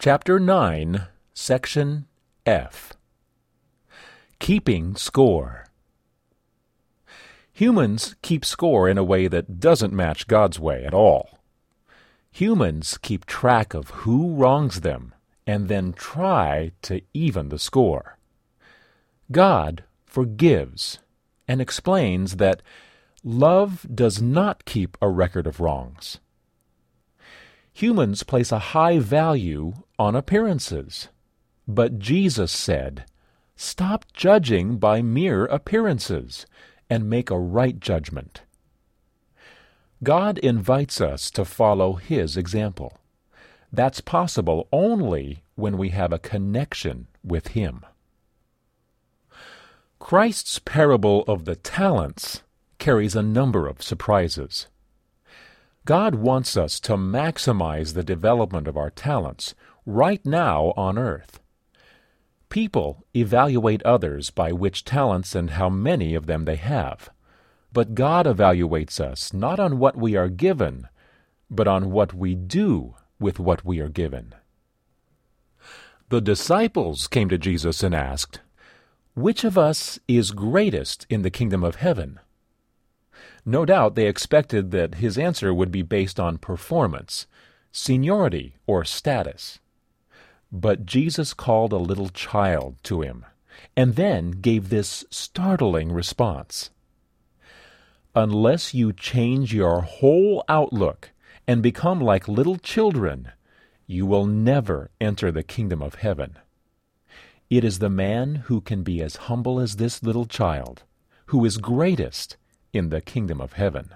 Chapter 9, Section F Keeping Score. Humans keep score in a way that doesn't match God's way at all. Humans keep track of who wrongs them and then try to even the score. God forgives and explains that love does not keep a record of wrongs. Humans place a high value on appearances. But Jesus said, Stop judging by mere appearances and make a right judgment. God invites us to follow His example. That's possible only when we have a connection with Him. Christ's parable of the talents carries a number of surprises. God wants us to maximize the development of our talents right now on earth. People evaluate others by which talents and how many of them they have. But God evaluates us not on what we are given, but on what we do with what we are given. The disciples came to Jesus and asked, Which of us is greatest in the kingdom of heaven? No doubt they expected that his answer would be based on performance, seniority, or status. But Jesus called a little child to him, and then gave this startling response Unless you change your whole outlook and become like little children, you will never enter the kingdom of heaven. It is the man who can be as humble as this little child who is greatest in the kingdom of heaven.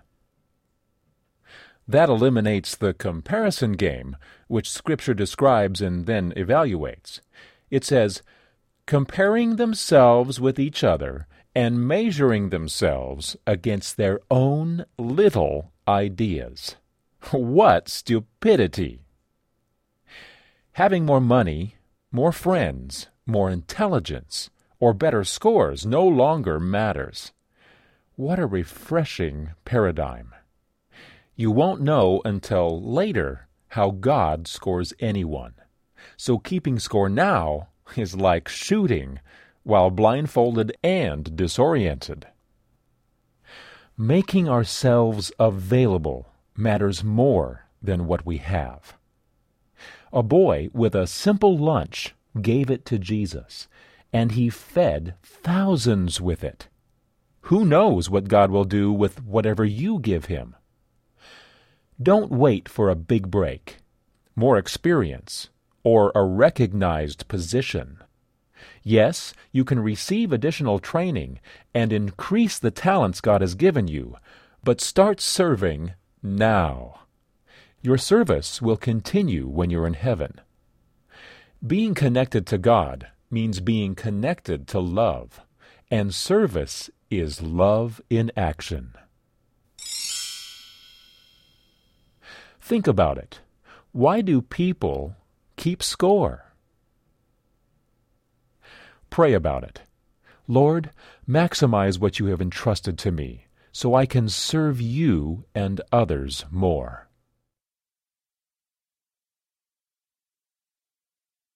That eliminates the comparison game, which Scripture describes and then evaluates. It says, comparing themselves with each other and measuring themselves against their own little ideas. What stupidity! Having more money, more friends, more intelligence, or better scores no longer matters. What a refreshing paradigm. You won't know until later how God scores anyone. So keeping score now is like shooting while blindfolded and disoriented. Making ourselves available matters more than what we have. A boy with a simple lunch gave it to Jesus, and he fed thousands with it. Who knows what God will do with whatever you give him? Don't wait for a big break, more experience, or a recognized position. Yes, you can receive additional training and increase the talents God has given you, but start serving now. Your service will continue when you're in heaven. Being connected to God means being connected to love, and service is love in action. Think about it. Why do people keep score? Pray about it. Lord, maximize what you have entrusted to me so I can serve you and others more.